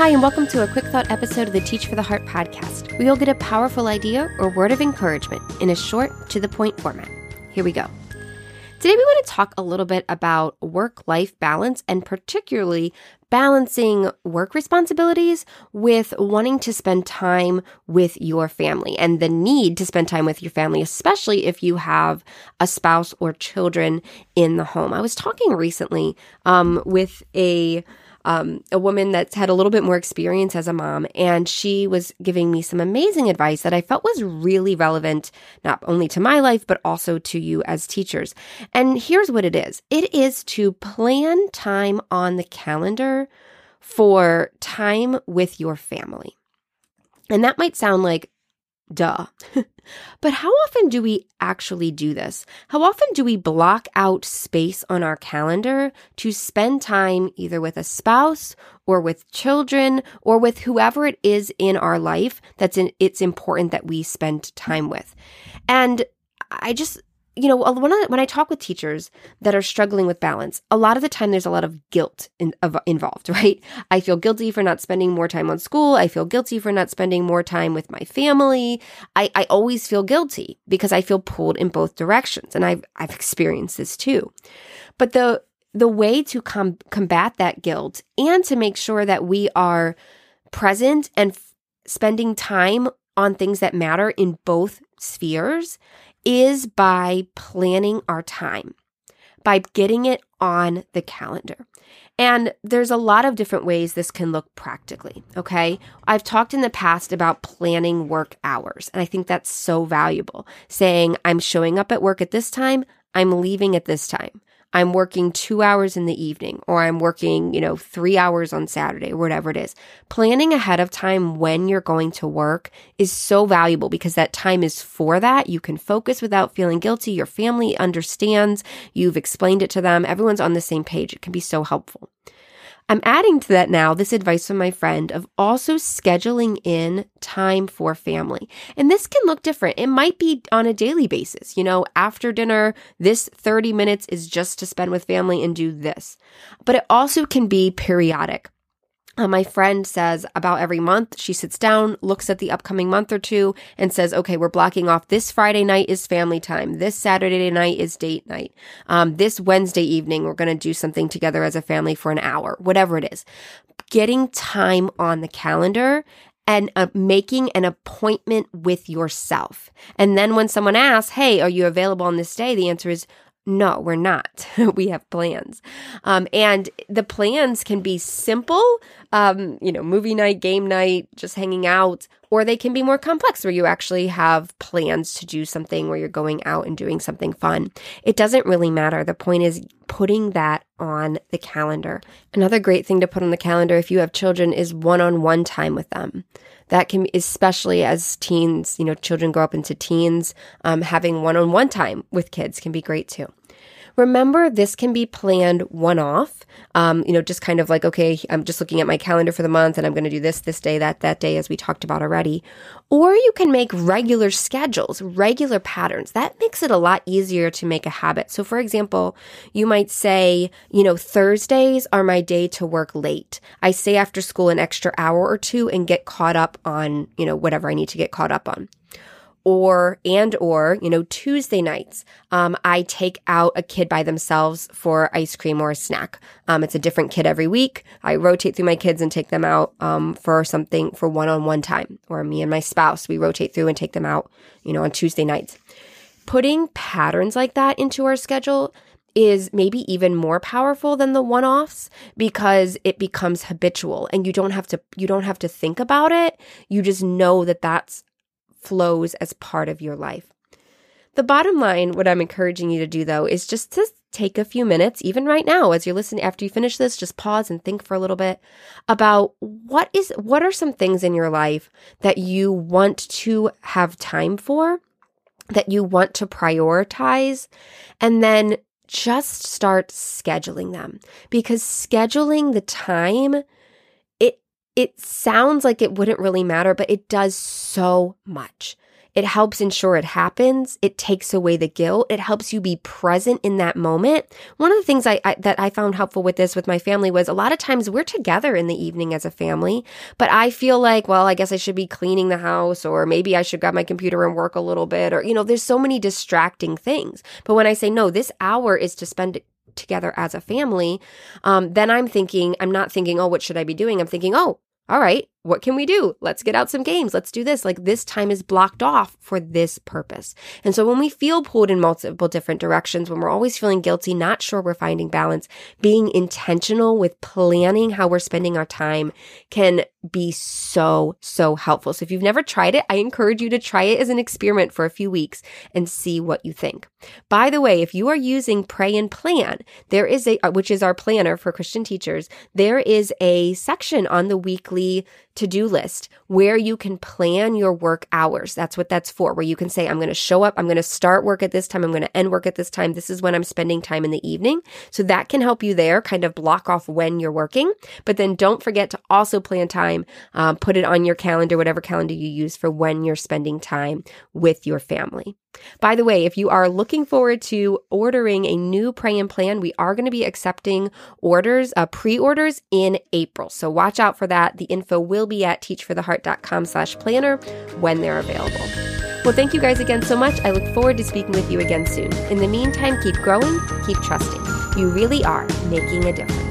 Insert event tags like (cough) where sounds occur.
Hi, and welcome to a quick thought episode of the Teach for the Heart podcast, where you'll get a powerful idea or word of encouragement in a short, to the point format. Here we go. Today, we want to talk a little bit about work life balance and particularly balancing work responsibilities with wanting to spend time with your family and the need to spend time with your family, especially if you have a spouse or children in the home. I was talking recently um, with a um, a woman that's had a little bit more experience as a mom, and she was giving me some amazing advice that I felt was really relevant, not only to my life, but also to you as teachers. And here's what it is it is to plan time on the calendar for time with your family. And that might sound like Duh. (laughs) but how often do we actually do this? How often do we block out space on our calendar to spend time either with a spouse or with children or with whoever it is in our life that's in, it's important that we spend time with? And I just you know, when I, when I talk with teachers that are struggling with balance, a lot of the time there's a lot of guilt in, of, involved, (laughs) right? I feel guilty for not spending more time on school. I feel guilty for not spending more time with my family. I, I always feel guilty because I feel pulled in both directions. And I've, I've experienced this too. But the, the way to com- combat that guilt and to make sure that we are present and f- spending time on things that matter in both spheres is by planning our time, by getting it on the calendar. And there's a lot of different ways this can look practically. Okay. I've talked in the past about planning work hours, and I think that's so valuable. Saying, I'm showing up at work at this time, I'm leaving at this time. I'm working two hours in the evening or I'm working, you know, three hours on Saturday or whatever it is. Planning ahead of time when you're going to work is so valuable because that time is for that. You can focus without feeling guilty. Your family understands. You've explained it to them. Everyone's on the same page. It can be so helpful. I'm adding to that now this advice from my friend of also scheduling in time for family. And this can look different. It might be on a daily basis. You know, after dinner, this 30 minutes is just to spend with family and do this. But it also can be periodic. Uh, my friend says about every month she sits down, looks at the upcoming month or two, and says, okay, we're blocking off this Friday night is family time. This Saturday night is date night. Um, this Wednesday evening, we're going to do something together as a family for an hour, whatever it is. Getting time on the calendar and uh, making an appointment with yourself. And then when someone asks, Hey, are you available on this day? The answer is, no, we're not. (laughs) we have plans. Um, and the plans can be simple, um, you know, movie night, game night, just hanging out, or they can be more complex where you actually have plans to do something where you're going out and doing something fun. It doesn't really matter. The point is putting that on the calendar. Another great thing to put on the calendar if you have children is one on one time with them that can especially as teens you know children grow up into teens um, having one-on-one time with kids can be great too Remember, this can be planned one off. Um, you know, just kind of like, okay, I'm just looking at my calendar for the month and I'm going to do this, this day, that, that day, as we talked about already. Or you can make regular schedules, regular patterns. That makes it a lot easier to make a habit. So, for example, you might say, you know, Thursdays are my day to work late. I stay after school an extra hour or two and get caught up on, you know, whatever I need to get caught up on or and or you know tuesday nights um, i take out a kid by themselves for ice cream or a snack. Um, it's a different kid every week. I rotate through my kids and take them out um, for something for one-on-one time or me and my spouse we rotate through and take them out you know on tuesday nights. Putting patterns like that into our schedule is maybe even more powerful than the one-offs because it becomes habitual and you don't have to you don't have to think about it. You just know that that's flows as part of your life. The bottom line, what I'm encouraging you to do though, is just to take a few minutes, even right now, as you're listening, after you finish this, just pause and think for a little bit about what is, what are some things in your life that you want to have time for, that you want to prioritize, and then just start scheduling them because scheduling the time it sounds like it wouldn't really matter, but it does so much. It helps ensure it happens. It takes away the guilt. It helps you be present in that moment. One of the things I, I, that I found helpful with this with my family was a lot of times we're together in the evening as a family, but I feel like, well, I guess I should be cleaning the house or maybe I should grab my computer and work a little bit or, you know, there's so many distracting things. But when I say, no, this hour is to spend together as a family, um, then I'm thinking, I'm not thinking, oh, what should I be doing? I'm thinking, oh, all right, what can we do? Let's get out some games. Let's do this. Like this time is blocked off for this purpose. And so when we feel pulled in multiple different directions, when we're always feeling guilty, not sure we're finding balance, being intentional with planning how we're spending our time can be so, so helpful. So if you've never tried it, I encourage you to try it as an experiment for a few weeks and see what you think. By the way, if you are using Pray and Plan, there is a, uh, which is our planner for Christian teachers, there is a section on the weekly to do list where you can plan your work hours. That's what that's for, where you can say, I'm going to show up, I'm going to start work at this time, I'm going to end work at this time. This is when I'm spending time in the evening. So that can help you there, kind of block off when you're working. But then don't forget to also plan time, um, put it on your calendar, whatever calendar you use for when you're spending time with your family. By the way, if you are looking forward to ordering a new pray and plan, we are going to be accepting orders, uh, pre-orders in April. So watch out for that. The info will be at teachfortheheart.com slash planner when they're available. Well, thank you guys again so much. I look forward to speaking with you again soon. In the meantime, keep growing, keep trusting. You really are making a difference.